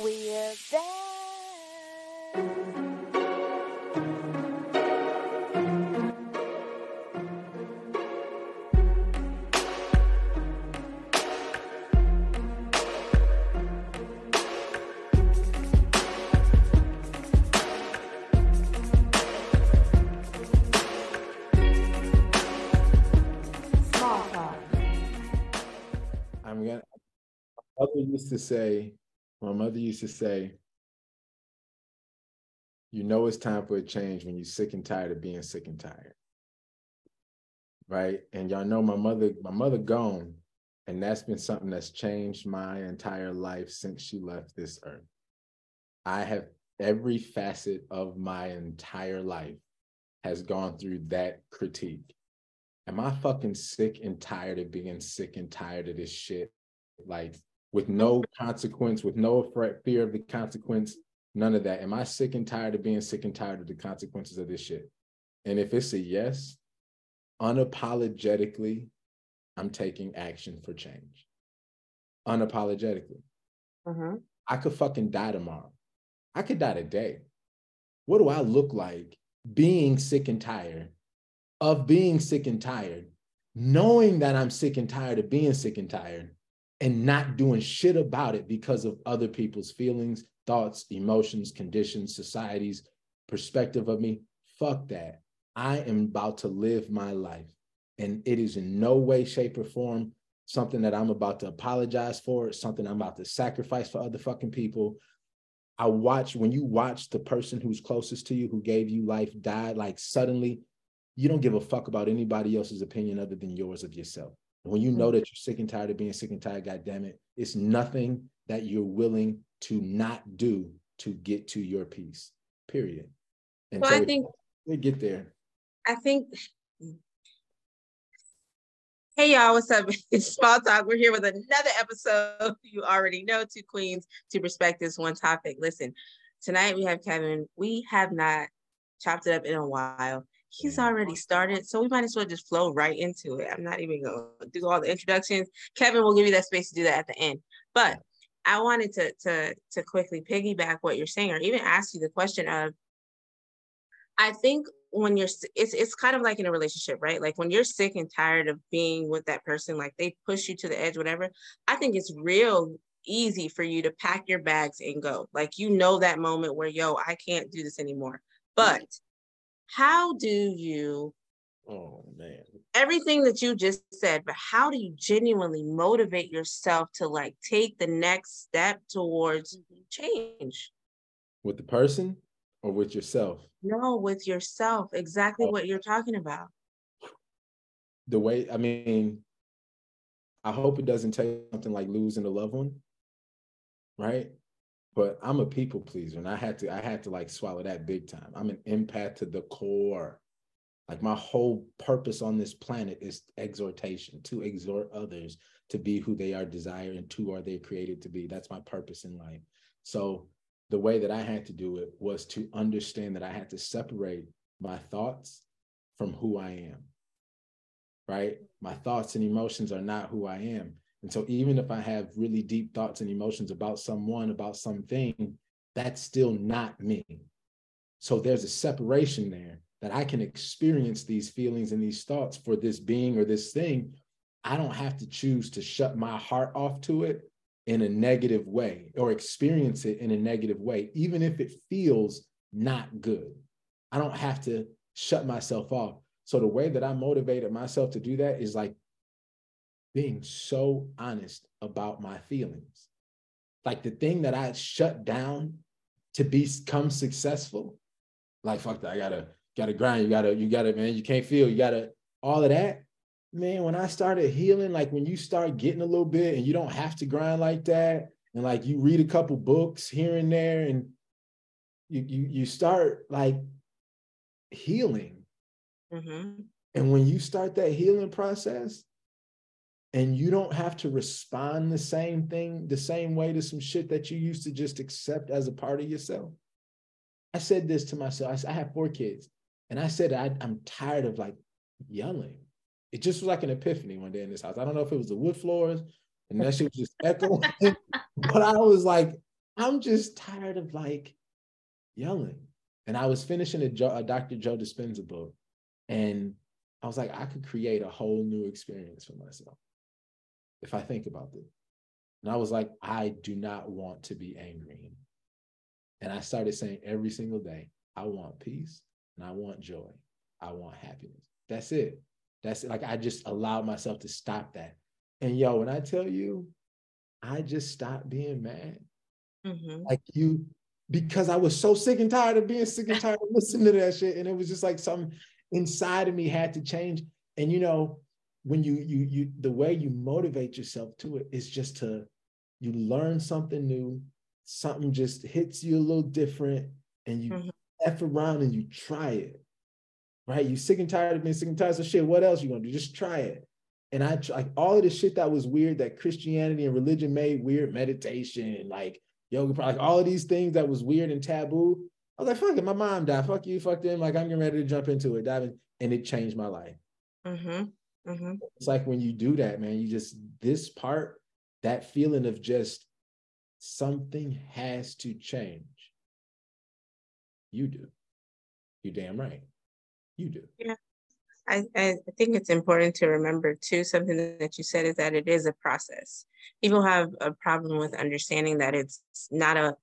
We're back. Used to say, my mother used to say, you know it's time for a change when you're sick and tired of being sick and tired. Right. And y'all know my mother, my mother gone. And that's been something that's changed my entire life since she left this earth. I have every facet of my entire life has gone through that critique. Am I fucking sick and tired of being sick and tired of this shit? Like with no consequence, with no fear of the consequence, none of that. Am I sick and tired of being sick and tired of the consequences of this shit? And if it's a yes, unapologetically, I'm taking action for change. Unapologetically. Mhm. I could fucking die tomorrow. I could die today. What do I look like being sick and tired of being sick and tired, knowing that I'm sick and tired of being sick and tired, and not doing shit about it because of other people's feelings, thoughts, emotions, conditions, society's perspective of me? Fuck that. I am about to live my life. And it is in no way, shape, or form something that I'm about to apologize for, something I'm about to sacrifice for other fucking people. I watch when you watch the person who's closest to you, who gave you life, die, like suddenly you don't give a fuck about anybody else's opinion other than yours of yourself. When you know mm-hmm. that you're sick and tired of being sick and tired, God damn it, it's nothing that you're willing to not do to get to your peace. Period. And Well, so I think they get there. I think. Hey y'all, what's up? It's Small Talk. We're here with another episode. You already know two queens, two perspectives, one topic. Listen, tonight we have Kevin. We have not chopped it up in a while. He's already started, so we might as well just flow right into it. I'm not even gonna do all the introductions. Kevin will give you that space to do that at the end. But I wanted to to to quickly piggyback what you're saying, or even ask you the question of I think when you're it's it's kind of like in a relationship, right? Like when you're sick and tired of being with that person, like they push you to the edge, whatever. I think it's real easy for you to pack your bags and go. Like you know that moment where yo, I can't do this anymore. But how do you Oh man. everything that you just said, but how do you genuinely motivate yourself to like take the next step towards mm-hmm. change? With the person or with yourself? No, with yourself, exactly Oh. what you're talking about. the way I mean, I hope it doesn't take something like losing a loved one, right? But I'm a people pleaser, and I had to I had to like swallow that big time. I'm an empath to the core. Like my whole purpose on this planet is exhortation to exhort others to be who they are desired and to are they created to be. That's my purpose in life. So the way that I had to do it was to understand that I had to separate my thoughts from who I am right? My thoughts and emotions are not who I am. And so even if I have really deep thoughts and emotions about someone, about something, that's still not me. So there's a separation there that I can experience these feelings and these thoughts for this being or this thing. I don't have to choose to shut my heart off to it in a negative way or experience it in a negative way, even if it feels not good. I don't have to shut myself off. So the way that I motivated myself to do that is like being so honest about my feelings. Like the thing that I shut down to become successful, like fuck that, I gotta gotta grind, you gotta, you gotta, man, you can't feel, you gotta, all of that. Man, when I started healing, like when you start getting a little bit and you don't have to grind like that, and like you read a couple books here and there, and you you you start like healing Mhm. and when you start that healing process and you don't have to respond the same thing, the same way to some shit that you used to just accept as a part of yourself. I said this to myself. I have four kids. And I said, I, I'm tired of like yelling. It just was like an epiphany one day in this house. I don't know if it was the wood floors and that shit was just echoing, but I was like, I'm just tired of like yelling. And I was finishing a, a Dr. Joe Dispenza book, and I was like, I could create a whole new experience for myself if I think about this. And I was like, I do not want to be angry. And I started saying every single day, I want peace and I want joy. I want happiness. That's it. That's it. like I just allowed myself to stop that. And yo, when I tell you, I just stopped being mad. Mm-hmm. Like you, because I was so sick and tired of being sick and tired of listening to that shit. And it was just like something inside of me had to change. And you know, when you you you the way you motivate yourself to it is just to you learn something new, something just hits you a little different, and you mm-hmm. f around and you try it. Right? You sick and tired of being sick and tired of shit. What else you gonna do? Just try it. And I like all of the shit that was weird that Christianity and religion made weird, meditation, like yoga, like all of these things that was weird and taboo. I was like, fuck it, my mom died. Fuck you, fuck them. Like I'm getting ready to jump into it, diving, and it changed my life. Mm-hmm. Mm-hmm. It's like when you do that, man, you just this part, that feeling of just something has to change. You do. You damn right. You do. Yeah. I, I think it's important to remember too, something that you said is that it is a process. People have a problem with understanding that it's not a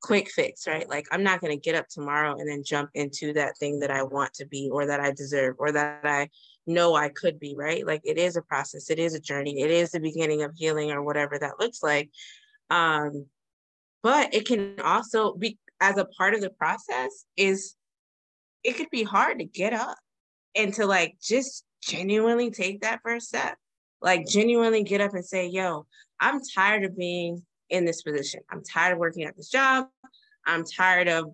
quick fix, right? Like I'm not going to get up tomorrow and then jump into that thing that I want to be or that I deserve or that I know I could be, right? Like it is a process, it is a journey, it is the beginning of healing or whatever that looks like. Um, but it can also be as a part of the process is it could be hard to get up and to like just genuinely take that first step. Like genuinely get up and say, yo, I'm tired of being in this position. I'm tired of working at this job. I'm tired of,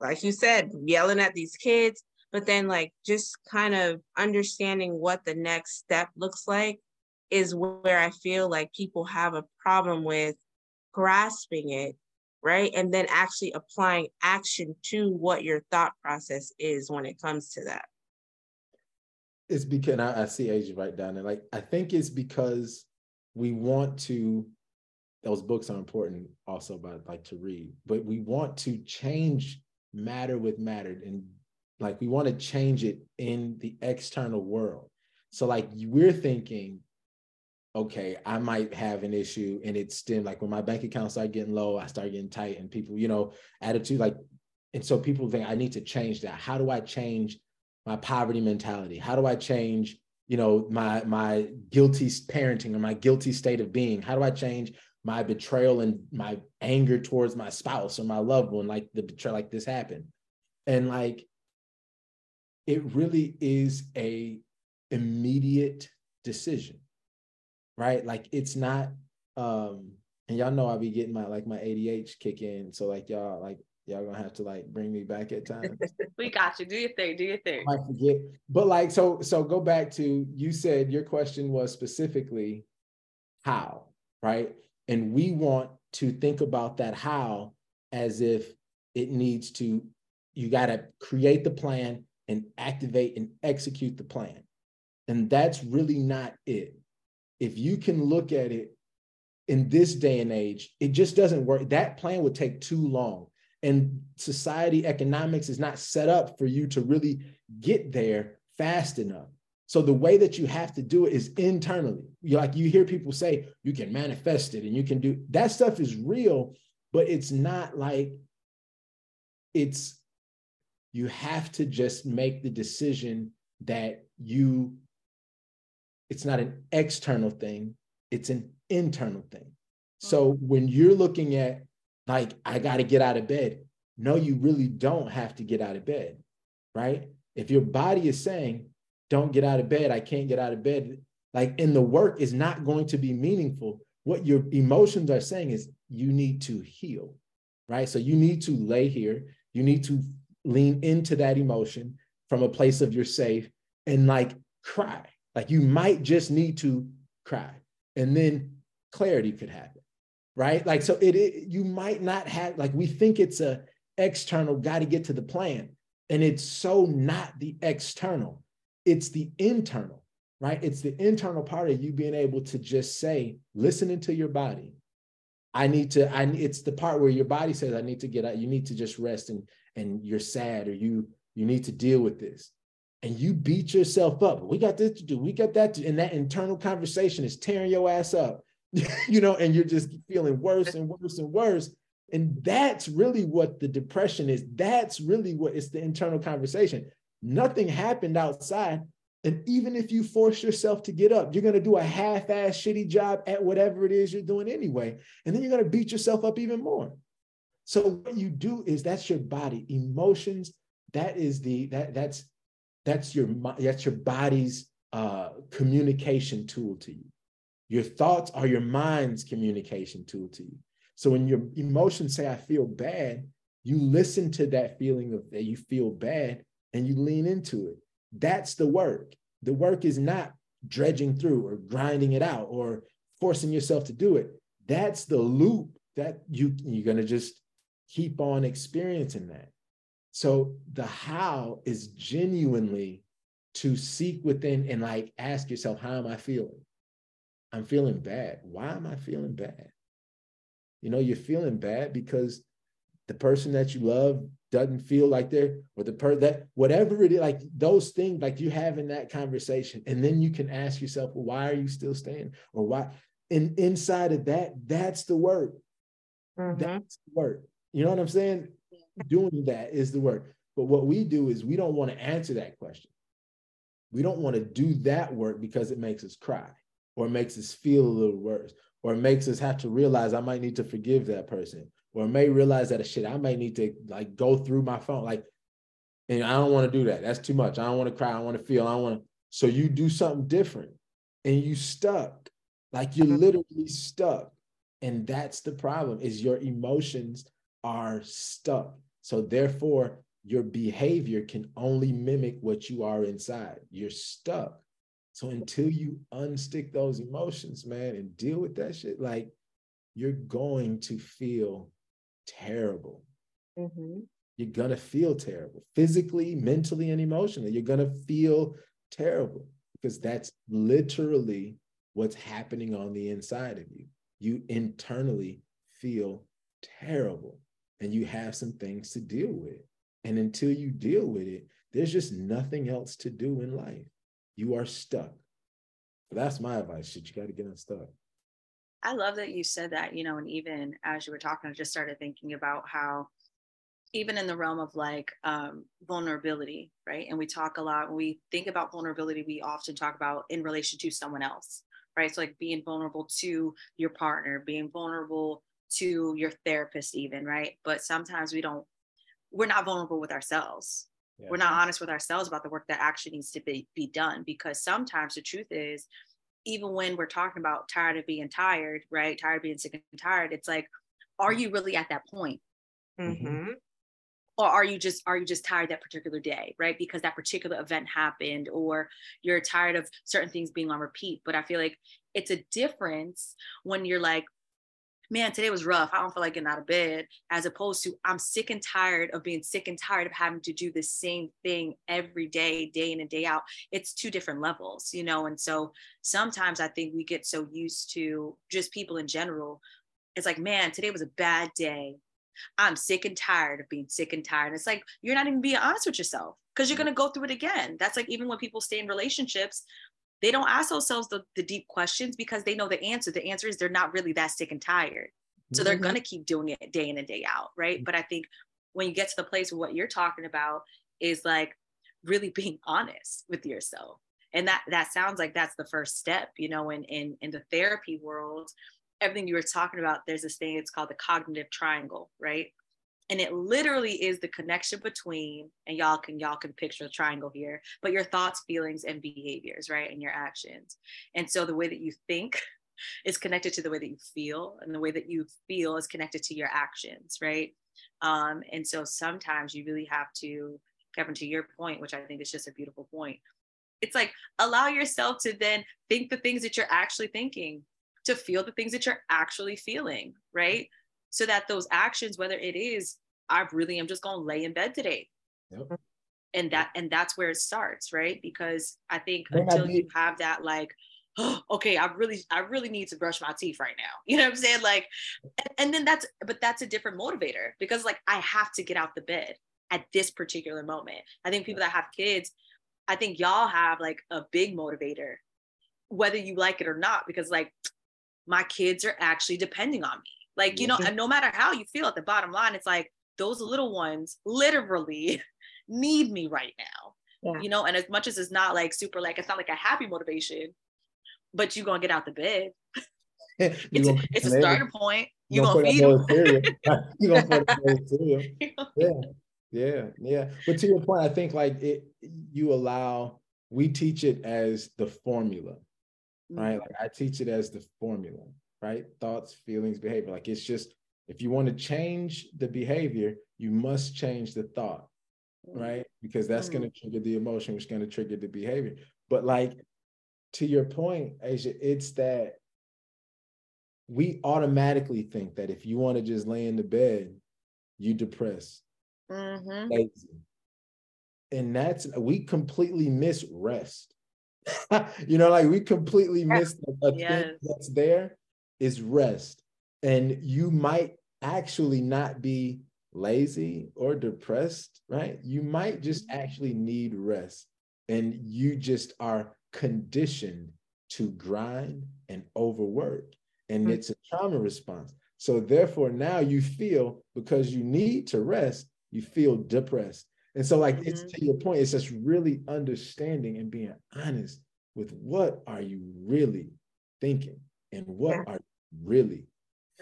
like you said, yelling at these kids. But then, like, just kind of understanding what the next step looks like is where I feel like people have a problem with grasping it, right? And then actually applying action to what your thought process is when it comes to that it's because I, I see Asia right down there. Like I think it's because we want to. Those books are important also, but like to read. But we want to change matter with matter, and like we want to change it in the external world. So like we're thinking, okay, I might have an issue, and it's still like when my bank account start getting low, I start getting tight, and people, you know, attitude like, and so people think I need to change that. How do I change my poverty mentality? How do I change, you know, my my guilty parenting or my guilty state of being? How do I change my betrayal and my anger towards my spouse or my loved one, like the betrayal, like this happened? And like it really is a immediate decision, right? Like it's not um and y'all know I be getting my like my ADH kick in. So like y'all like y'all gonna have to like bring me back at times. we got you. Do your thing. Do your thing. I forget, but like so. So go back to you said your question was specifically how, right? And we want to think about that how as if it needs to. You got to create the plan and activate and execute the plan, and that's really not it. If you can look at it in this day and age, it just doesn't work. That plan would take too long and society economics is not set up for you to really get there fast enough so the way that you have to do it is internally you like you hear people say you can manifest it and you can do that stuff is real but it's not like it's you have to just make the decision that you it's not an external thing it's an internal thing so when you're looking at like I got to get out of bed. No, you really don't have to get out of bed, right? If your body is saying, don't get out of bed, I can't get out of bed, like in the work is not going to be meaningful. What your emotions are saying is you need to heal, right? So you need to lay here, you need to lean into that emotion from a place of you're safe and like cry. Like you might just need to cry. And then clarity could happen right? Like, so it, it you might not have, like, we think it's a external, got to get to the plan. And it's so not the external, it's the internal, right? It's the internal part of you being able to just say, listening to your body, I need to, I it's the part where your body says, I need to get out, you need to just rest and and you're sad or you you need to deal with this. And you beat yourself up. We got this to do, we got that to, and that internal conversation is tearing your ass up, you know, and you're just feeling worse and worse and worse. And that's really what the depression is. That's really what it's the internal conversation. Nothing happened outside. And even if you force yourself to get up, you're going to do a half ass shitty job at whatever it is you're doing anyway. And then you're going to beat yourself up even more. So what you do is that's your body emotions. That is the, that that's, that's your, that's your body's uh, communication tool to you. Your thoughts are your mind's communication tool to you. So when your emotions say, I feel bad, you listen to that feeling of that you feel bad and you lean into it. That's the work. The work is not dredging through or grinding it out or forcing yourself to do it. That's the loop that you you're going to just keep on experiencing that. So the how is genuinely to seek within and like ask yourself, how am I feeling? I'm feeling bad. Why am I feeling bad? You know, you're feeling bad because the person that you love doesn't feel like they're or the per that whatever it is like those things like you having that conversation and then you can ask yourself well why are you still staying or why and inside of that that's the work mm-hmm. that's the work you know what i'm saying? Doing that is the work but what we do is we don't want to answer that question. We don't want to do that work because it makes us cry or makes us feel a little worse or makes us have to realize i might need to forgive that person or may realize that shit, I may need to like go through my phone. Like, and I don't want to do that. That's too much. I don't want to cry. I want to feel. I want to. So you do something different and you stuck. Like you're mm-hmm. literally stuck. And that's the problem is your emotions are stuck. So therefore, your behavior can only mimic what you are inside. You're stuck. So until you unstick those emotions, man, and deal with that shit, like you're going to feel terrible. Mm-hmm. You're going to feel terrible physically, mentally, and emotionally. You're going to feel terrible because that's literally what's happening on the inside of you. You internally feel terrible and you have some things to deal with. And until you deal with it, there's just nothing else to do in life. You are stuck. That's my advice. Shit, you got to get unstuck. I love that you said that, you know, and even as you were talking, I just started thinking about how even in the realm of like um, vulnerability, right? And we talk a lot when we think about vulnerability, we often talk about in relation to someone else, right? So like being vulnerable to your partner, being vulnerable to your therapist, even, right? But sometimes we don't, we're not vulnerable with ourselves. Yeah. We're not honest with ourselves about the work that actually needs to be, be done because sometimes the truth is even when we're talking about tired of being tired, right? Tired of being sick and tired, it's like, are you really at that point? Mm-hmm. Or are you just are you just tired that particular day, right? Because that particular event happened, or you're tired of certain things being on repeat. But I feel like it's a difference when you're like, man, today was rough. I don't feel like getting out of bed, as opposed to I'm sick and tired of being sick and tired of having to do the same thing every day, day in and day out. It's two different levels, you know? And so sometimes I think we get so used to just people in general. It's like, man, today was a bad day. I'm sick and tired of being sick and tired. And it's like, you're not even being honest with yourself because you're mm-hmm. going to go through it again. That's like even when people stay in relationships, they don't ask themselves the, the deep questions because they know the answer. The answer is they're not really that sick and tired. So mm-hmm. they're going to keep doing it day in and day out. Right. Mm-hmm. But I think when you get to the place of what you're talking about is like really being honest with yourself. And that that sounds like that's the first step, you know, in in in the therapy world, everything you were talking about, there's this thing, it's called the cognitive triangle, right? And it literally is the connection between and y'all can y'all can picture the triangle here but your thoughts feelings and behaviors right and your actions. And so the way that you think is connected to the way that you feel and the way that you feel is connected to your actions right? Um, and so sometimes you really have to kevin to your point which i think is just a beautiful point it's like allow yourself to then think the things that you're actually thinking to feel the things that you're actually feeling right so that those actions, whether it is, I really am just going to lay in bed today. Yep. And that, and that's where it starts, right? Because I think until you have that like oh, okay, I really, I really need to brush my teeth right now. You know what I'm saying? Like, and, and then that's, but that's a different motivator because like I have to get out the bed at this particular moment. I think people that have kids, I think y'all have like a big motivator, whether you like it or not, because like my kids are actually depending on me. Like, you know, and no matter how you feel at the bottom line, it's like those little ones literally need me right now. Yeah. You know, and as much as it's not like super like it's not like a happy motivation, but you're gonna get out the bed. it's, a, it's a starting point. You gonna, feed them. you gonna. Yeah, yeah, yeah. But to your point, I think like it, you allow. We teach it as the formula, right? Mm-hmm. Like I teach it as the formula, right? Thoughts, feelings, behavior. Like it's just if you want to change the behavior, you must change the thought, right? Because that's mm-hmm. going to trigger the emotion, which is going to trigger the behavior. But like to your point, Asia, it's that we automatically think that if you want to just lay in the bed, you depressed, mm-hmm. lazy. And that's we completely miss rest. you know, like we completely miss a yes. thing that's there is rest. And you might actually not be lazy or depressed, right? You might just mm-hmm. actually need rest. And you just are conditioned to grind and overwork. And mm-hmm. it's a trauma response. So therefore, now you feel because you need to rest, you feel depressed. And so, like mm-hmm. it's to your point, it's just really understanding and being honest with what are you really thinking and what yeah. are you really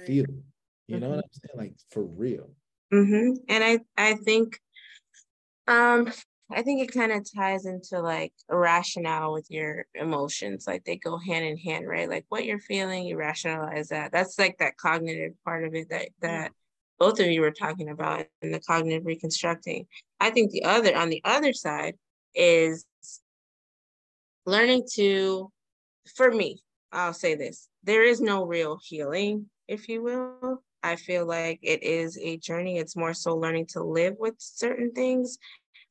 feeling. You mm-hmm. know what I'm saying? Like for real. Mm-hmm. And I I think um I think it kind of ties into like a rationale with your emotions. Like they go hand in hand, right? Like what you're feeling, you rationalize that. That's like that cognitive part of it that that both of you were talking about in the cognitive reconstructing. I think the other on the other side is learning to, for me, I'll say this: there is no real healing, if you will. I feel like it is a journey. It's more so learning to live with certain things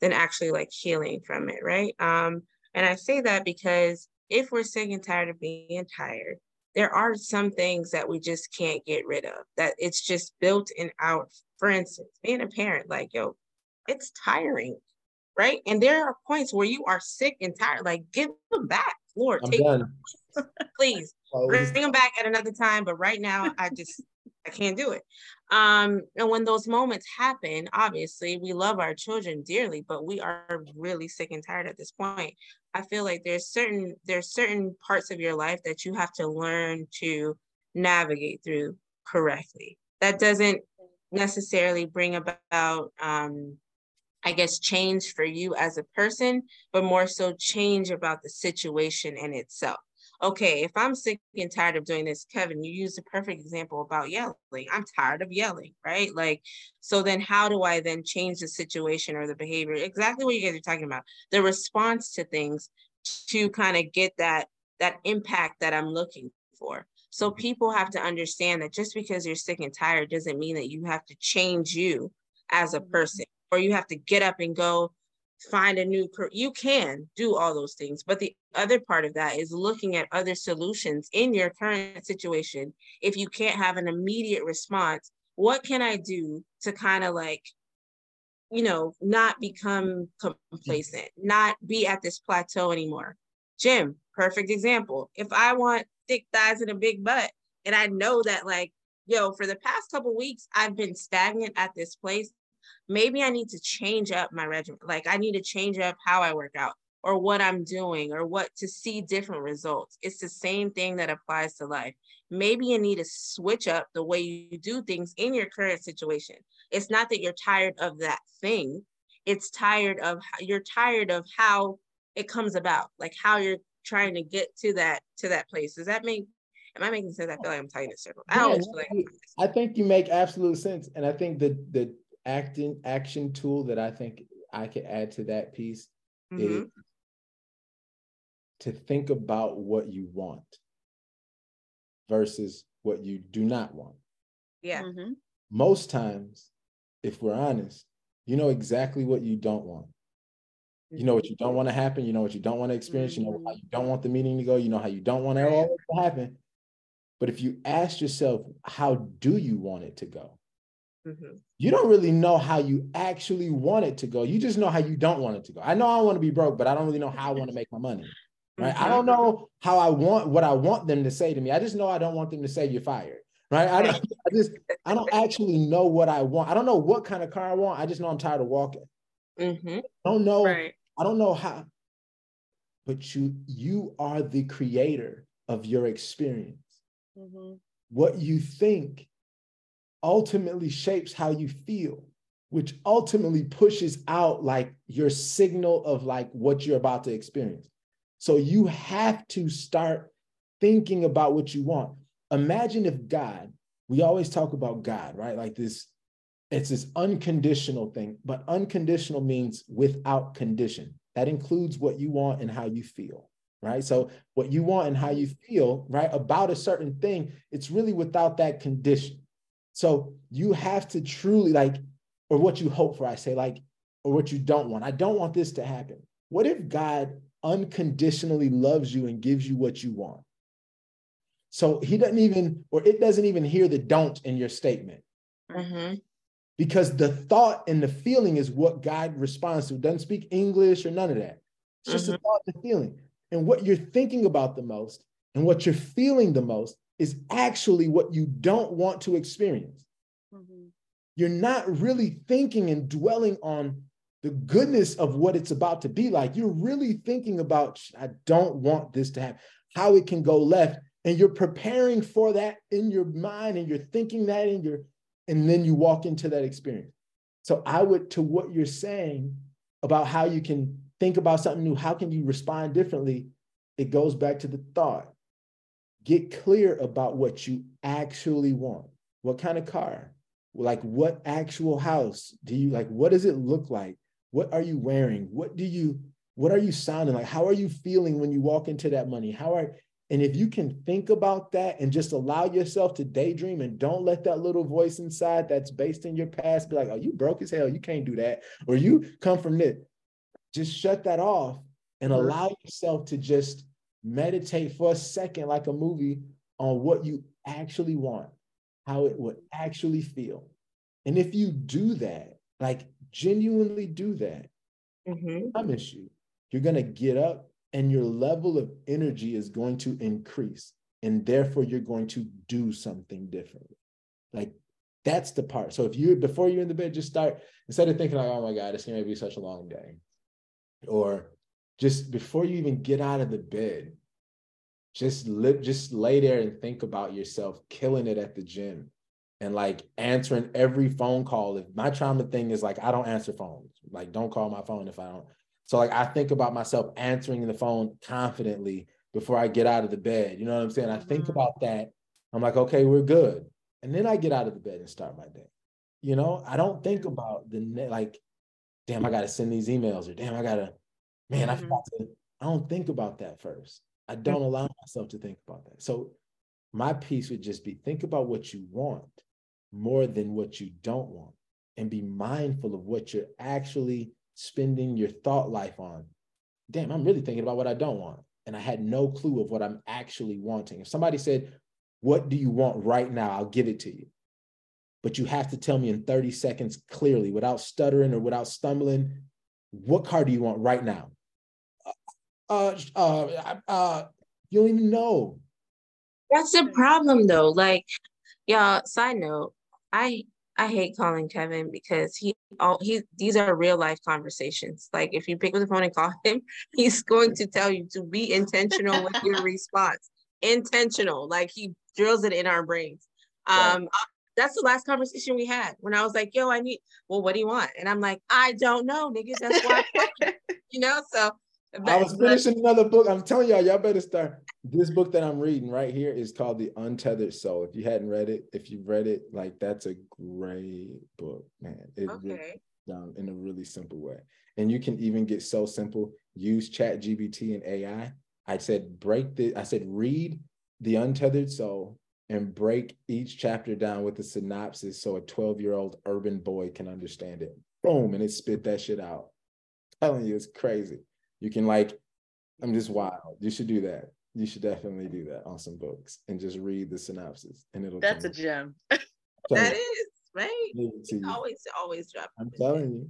than actually like healing from it, right? Um, and I say that because if we're sick and tired of being tired, there are some things that we just can't get rid of, that it's just built in out. For instance, being a parent, like, yo, it's tiring, right? And there are points where you are sick and tired, like, give them back. Lord, I'm take done. please bring them back at another time. But right now, I just I can't do it. Um, and when those moments happen, obviously we love our children dearly, but we are really sick and tired at this point. I feel like there's certain there's certain parts of your life that you have to learn to navigate through correctly. That doesn't necessarily bring about um, I guess change for you as a person, but more so change about the situation in itself okay, if I'm sick and tired of doing this, Kevin, you used a perfect example about yelling. I'm tired of yelling, right? Like, so then how do I then change the situation or the behavior? Exactly what you guys are talking about. The response to things to kind of get that that impact that I'm looking for. So mm-hmm. people have to understand that just because you're sick and tired doesn't mean that you have to change you as a mm-hmm. person or you have to get up and go find a new you can do all those things but the other part of that is looking at other solutions in your current situation. If you can't have an immediate response what can i do to kind of like you know not become complacent not be at this plateau anymore? Gym perfect example. If i want thick thighs and a big butt and i know that like yo for the past couple weeks i've been stagnant at this place maybe I need to change up my regimen. Like I need to change up how I work out or what I'm doing or what to see different results. It's the same thing that applies to life. Maybe you need to switch up the way you do things in your current situation. It's not that you're tired of that thing. It's tired of you're tired of how it comes about, like how you're trying to get to that to that place. Does that make am I making sense? I feel like I'm talking in circles. I always feel like I think you make absolute sense. And I think that the acting action tool that I think I could add to that piece mm-hmm. is to think about what you want versus what you do not want. Yeah. Mm-hmm. Most times, if we're honest, you know exactly what you don't want. You know what you don't want to happen. You know what you don't want to experience. You know how you don't want the meeting to go. You know how you don't want it all to happen. But if you ask yourself, how do you want it to go? Mhm. You don't really know how you actually want it to go. You just know how you don't want it to go. I know I want to be broke, but I don't really know how I want to make my money. Right. I Mhm. don't know how I want what I want them to say to me. I just know I don't want them to say you're fired. Right. I, don't, I just I don't actually know what I want. I don't know what kind of car I want. I just know I'm tired of walking. Mhm. I don't know. Right. I don't know how, but you you are the creator of your experience. Mhm. What you think ultimately shapes how you feel, which ultimately pushes out like your signal of like what you're about to experience. So you have to start thinking about what you want. Imagine if God, we always talk about God, right? Like this, it's this unconditional thing, but unconditional means without condition. That includes what you want and how you feel, right? So what you want and how you feel, right, about a certain thing, it's really without that condition. So you have to truly like, or what you hope for, I say, like, or what you don't want. I don't want this to happen. What if God unconditionally loves you and gives you what you want? So he doesn't even, or it doesn't even hear the don't in your statement Mhm. because the thought and the feeling is what God responds to. It doesn't speak English or none of that. It's just a thought and the feeling. And what you're thinking about the most and what you're feeling the most is actually what you don't want to experience. Mhm. You're not really thinking and dwelling on the goodness of what it's about to be like. You're really thinking about, I don't want this to happen, how it can go left. And you're preparing for that in your mind and you're thinking that in your, and then you walk into that experience. So I would, to what you're saying about how you can think about something new, how can you respond differently? It goes back to the thought. Get clear about what you actually want. What kind of car? Like what actual house do you like? What does it look like? What are you wearing? What do you, what are you sounding like? How are you feeling when you walk into that money? How are, and if you can think about that and just allow yourself to daydream and don't let that little voice inside that's based in your past be like, oh, you broke as hell. You can't do that. Or you come from this. Just shut that off and allow yourself to just meditate for a second, like a movie, on what you actually want, how it would actually feel. And if you do that, like genuinely do that, Mhm. I promise you, you're going to get up and your level of energy is going to increase. And therefore, you're going to do something differently. Like that's the part. So if you, before you're in the bed, just start, instead of thinking like, oh my God, it's going to be such a long day. Or just before you even get out of the bed, just live, just lay there and think about yourself killing it at the gym and like answering every phone call. If my trauma thing is like, I don't answer phones, like, don't call my phone if I don't. So, like, I think about myself answering the phone confidently before I get out of the bed. You know what I'm saying? I think Mhm. about that. I'm like, okay, we're good. And then I get out of the bed and start my day. You know, I don't think about the ne- like, damn, I got to send these emails or damn, I got man, I Mhm. forgot to. I don't think about that first. I don't allow myself to think about that. So, my piece would just be think about what you want more than what you don't want and be mindful of what you're actually spending your thought life on. Damn, I'm really thinking about what I don't want. And I had no clue of what I'm actually wanting. If somebody said, What do you want right now? I'll give it to you. But you have to tell me in 30 seconds clearly, without stuttering or without stumbling, what car do you want right now? Uh, uh, uh, you don't even know. That's the problem though. Like, y'all, side note, I I hate calling Kevin because he all he these are real life conversations. Like if you pick up the phone and call him, he's going to tell you to be intentional with your response. Intentional. Like he drills it in our brains. Right. Um that's the last conversation we had when I was like, yo, I need, well, what do you want? And I'm like, I don't know, nigga. That's why, I'm calling you," you know? So, I but- was but- finishing another book. I'm telling y'all, y'all better start. This book that I'm reading right here is called The Untethered Soul. If you hadn't read it, if you've read it, like that's a great book, man. It really okay. down in a really simple way. And you can even get so simple. Use Chat GPT and AI. I said break the. I said read The Untethered Soul and break each chapter down with a synopsis so a 12 year old urban boy can understand it. Boom, and it spit that shit out. telling you, it's crazy. You can like, I'm just mm-hmm. wild. You should do that. You should definitely do that on some books and just read the synopsis, and it'll. That's a gem. That is right. Always, always drop. I'm telling you.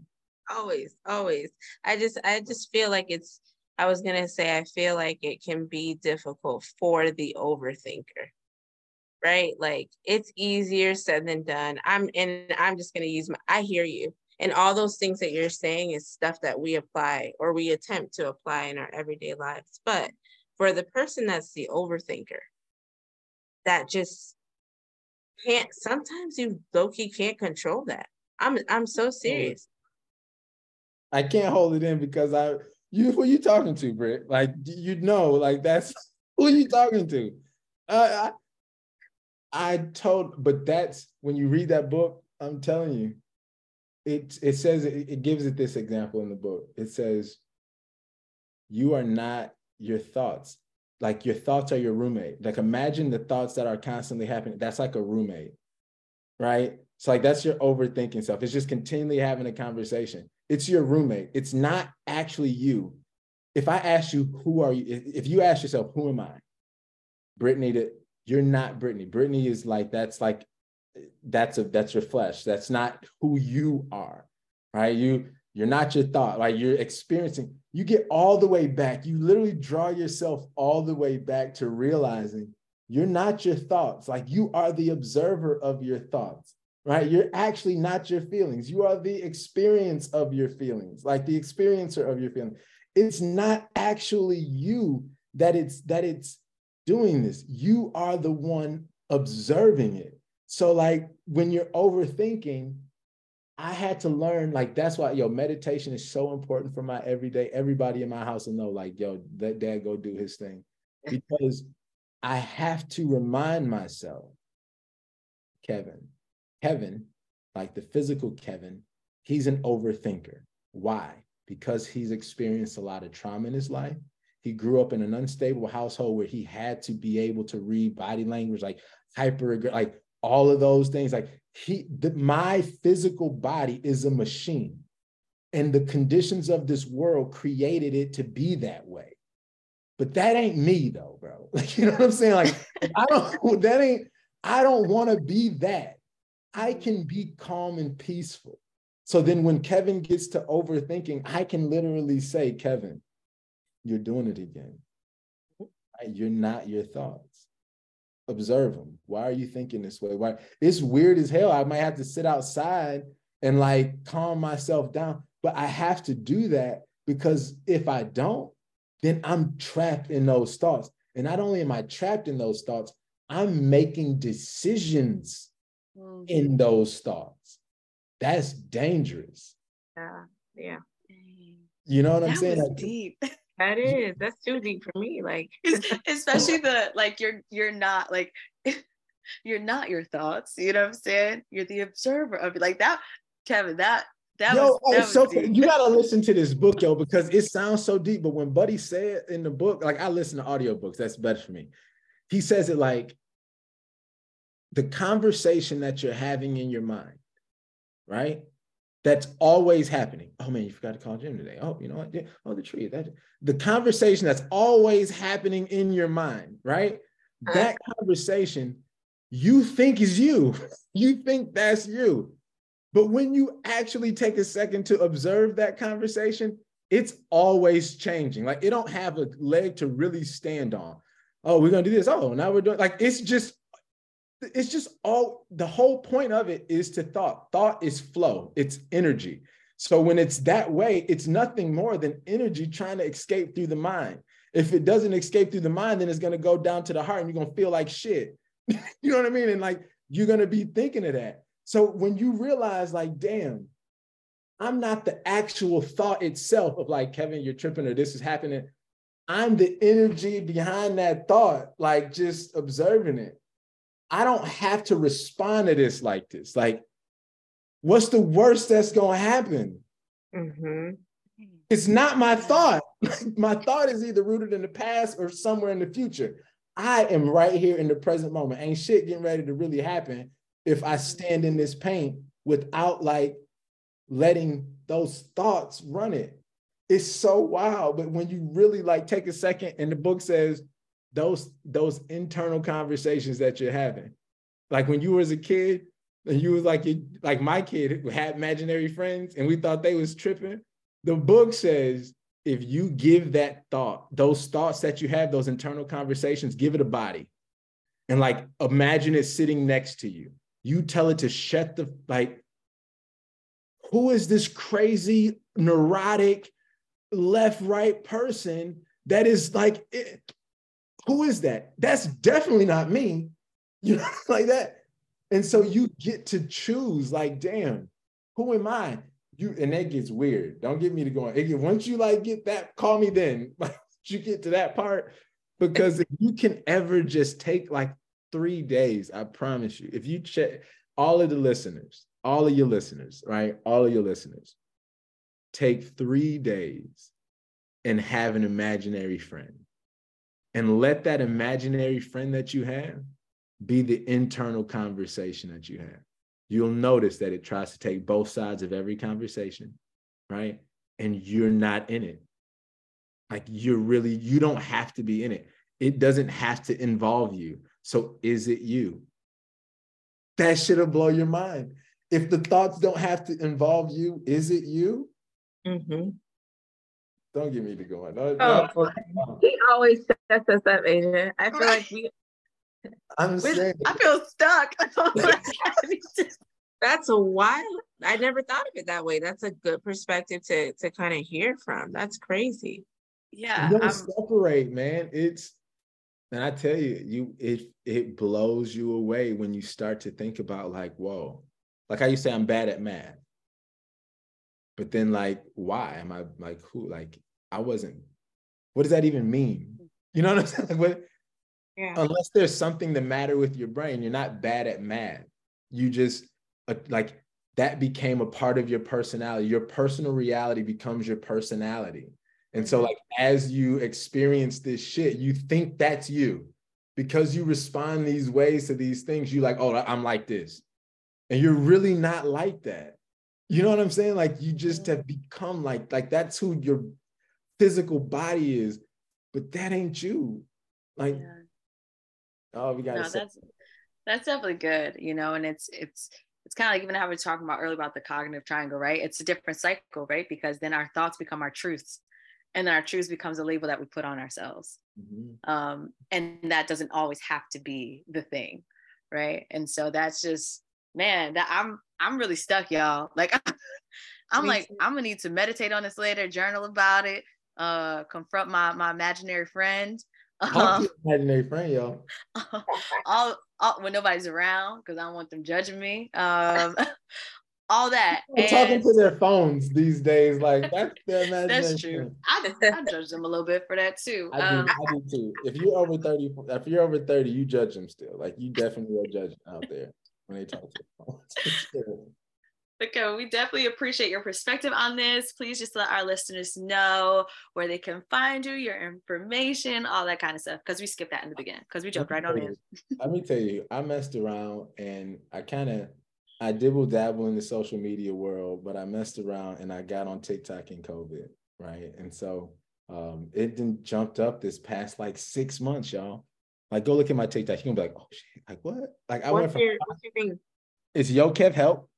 always always i just i just feel like it's i was gonna say i feel like it can be difficult for the overthinker right like it's easier said than done i'm and i'm just gonna use my i hear you and all those things that you're saying is stuff that we apply or we attempt to apply in our everyday lives but for the person that's the overthinker that just can't sometimes you low-key can't control that i'm i'm so serious I can't hold it in because I you who you talking to, Britt? Like you know, like that's who you talking to. Uh, I I told, but that's when you read that book. I'm telling you, it it says it, gives it this example in the book. It says, "You are not your thoughts. Like your thoughts are your roommate. Like imagine the thoughts that are constantly happening. That's like a roommate, right? So like that's your overthinking self. It's just continually having a conversation. It's your roommate. It's not actually you. If I ask you, who are you? If you ask yourself, who am I? Brittany, that you're not Brittany. Brittany is like, that's like, that's a that's your flesh. That's not who you are. Right. You you're not your thought. Like you're experiencing, you get all the way back. You literally draw yourself all the way back to realizing you're not your thoughts. Like you are the observer of your thoughts right? You're actually not your feelings. You are the experience of your feelings, like the experiencer of your feelings. It's not actually you that it's that it's doing this. You are the one observing it. So like when you're overthinking, I had to learn like that's why yo meditation is so important for my everyday. Everybody in my house will know like yo let dad go do his thing because I have to remind myself, Kevin, Kevin, like the physical Kevin, he's an overthinker. Why? Because he's experienced a lot of trauma in his life. He grew up in an unstable household where he had to be able to read body language, like hyper, like all of those things. Like he, the, my physical body is a machine, and the conditions of this world created it to be that way. But that ain't me, though, bro. Like you know what I'm saying? Like I don't. That ain't. I don't want to be that. I can be calm and peaceful. So then when Kevin gets to overthinking, I can literally say, Kevin, you're doing it again. You're not your thoughts. Observe them. Why are you thinking this way? Why? It's weird as hell. I might have to sit outside and like calm myself down, but I have to do that because if I don't, then I'm trapped in those thoughts. And not only am I trapped in those thoughts, I'm making decisions Mhm. in those thoughts. That's dangerous. yeah yeah You know what I'm That saying? was Like, deep. that is that's too deep for me like especially the like you're you're not like you're not your thoughts you know what i'm saying you're the observer of it like that kevin that that yo, was, oh, that it's so was cool. deep. you gotta listen to this book, yo, because it sounds so deep. But when Buddy said in the book, like I listen to audiobooks, that's better for me. He says it like the conversation that you're having in your mind, right? That's always happening. Oh man, you forgot to call Jim today. Oh, you know what? Yeah. Oh, the tree. That the conversation that's always happening in your mind, right? Uh-huh. That conversation you think is you. You think that's you. But when you actually take a second to observe that conversation, it's always changing. Like it don't have a leg to really stand on. Oh, we're gonna do this. Oh, now we're doing like it's just it's just all the whole point of it is to thought. Thought is flow, it's energy. So when it's that way, it's nothing more than energy trying to escape through the mind. If it doesn't escape through the mind, then it's gonna go down to the heart and you're gonna feel like shit. you know what I mean? And like you're gonna be thinking of that. So when you realize, like, damn, I'm not the actual thought itself of like, Kevin, you're tripping or this is happening. I'm the energy behind that thought, like just observing it. I don't have to respond to this like this. Like, what's the worst that's gonna happen? Mhm. It's not my thought. my thought is either rooted in the past or somewhere in the future. I am right here in the present moment. Ain't shit getting ready to really happen if I stand in this paint without like letting those thoughts run it. it's so wild. But when you really like take a second, and the book says those those internal conversations that you're having, like when you was a kid and you was like you, like my kid had imaginary friends and we thought they was tripping. The book says if you give that thought, those thoughts that you have, those internal conversations, give it a body. And like imagine it sitting next to you. You tell it to shut the like, who is this crazy, neurotic, left, right person that is like, it, who is that? That's definitely not me. You know, like that. And so you get to choose, like, damn, who am I? You and that gets weird. Don't get me to go on. It, once you like get that, call me then. you get to that part. Because if you can ever just take like three days, I promise you, if you check all of the listeners, all of your listeners, right? All of your listeners, take three days and have an imaginary friend and let that imaginary friend that you have be the internal conversation that you have. You'll notice that it tries to take both sides of every conversation, right? And you're not in it. Like you're really, you don't have to be in it. It doesn't have to involve you. So is it you? That should have blown your mind. If the thoughts don't have to involve you, is it you? Mm-hmm. Don't get me to go on. No, Oh, no, He always sets us up, Adrian. I feel like we I'm With- saying I feel stuck. that's a wild. I never thought of it that way. That's a good perspective to to kind of hear from. That's crazy. yeah, you don't I'm, separate, man. It's and I tell you, you it it blows you away when you start to think about like, whoa, like how you say I'm bad at math. But then like, why am I like who? Like I wasn't, what does that even mean? You know what I'm saying? Like what Yeah. unless there's something the matter with your brain, you're not bad at math. You just uh, like that became a part of your personality. Your personal reality becomes your personality. And so, like, as you experience this shit, you think that's you because you respond these ways to these things. You like, oh, I'm like this. And you're really not like that. You know what I'm saying? Like, you just have become like, like that's who your physical body is, but that ain't you. Like, yeah. oh, we gotta no, that's that's definitely good, you know, and it's it's it's kind of like even how we were talking about earlier about the cognitive triangle, right? It's a different cycle, right? Because then our thoughts become our truths, and then our truths becomes a label that we put on ourselves. Mhm. Um, and that doesn't always have to be the thing, right? And so that's just man, that I'm I'm really stuck, y'all. Like I'm Me like too. I'm gonna need to meditate on this later, journal about it, uh, confront my my imaginary friend. Talk Um, to your imaginary friend, yo. all, all when nobody's around because I don't want them judging me. Um, all that. People talking to their phones these days, like that's their imaginary that's true. friend. I, I judge them a little bit for that too. I do, Um, I do too. If you're over 30, if you're over 30, you judge them still. Like you definitely are judging out there when they talk to phones. but Kevin, we definitely appreciate your perspective on this. Please just let our listeners know where they can find you, your information, all that kind of stuff. Because we skipped that in the beginning because we jumped right on in. Let me tell you, I messed around and I kind of I dibble dabble in the social media world, but I messed around and I got on TikTok in COVID, right? And so um, it then jumped up this past like six months, y'all. Like, go look at my TikTok. You're gonna be like, oh shit, like what? Like I went from your what's your thing? it's Yo Kev Help,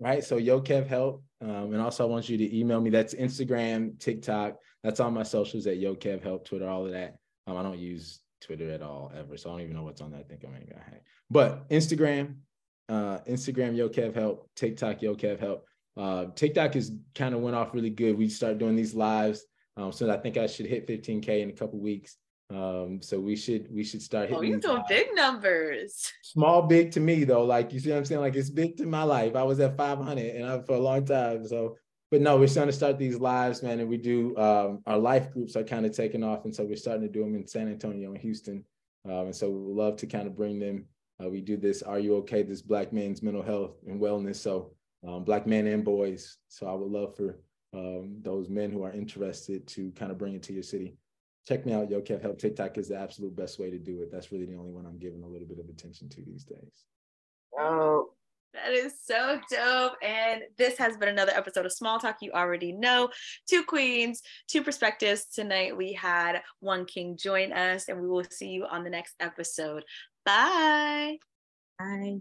right? So Yo Kev Help. Um, and also I want you to email me. That's Instagram, TikTok. That's all my socials at Yo Kev Help, Twitter, all of that. Um, I don't use Twitter at all ever, so I don't even know what's on that. I think I'm gonna hack. But Instagram, uh, Instagram Yo Kev Help, TikTok Yo Kev Help. Uh, TikTok is kind of went off really good. We start doing these lives. Um, so I think I should hit 15k in a couple weeks. Um, so we should we should start hitting. Oh, you're doing big numbers. small big to me though. Like you see what i'm saying? Like it's big to my life. I was at 500 and I, for a long time so but no we're starting to start these lives man and we do um, our life groups are kind of taking off and so we're starting to do them in san antonio and houston. Um, and so we would love to kind of bring them uh, we do this are you okay? This black man's mental health and wellness. So um, black men and boys. So i would love for um, those men who are interested to kind of bring it to your city check me out, Yo Kev Help. TikTok is the absolute best way to do it. That's really the only one I'm giving a little bit of attention to these days. Oh, That is so dope. And this has been another episode of Small Talk. You already know two queens, two perspectives. Tonight we had one king join us, and we will see you on the next episode. Bye. Bye.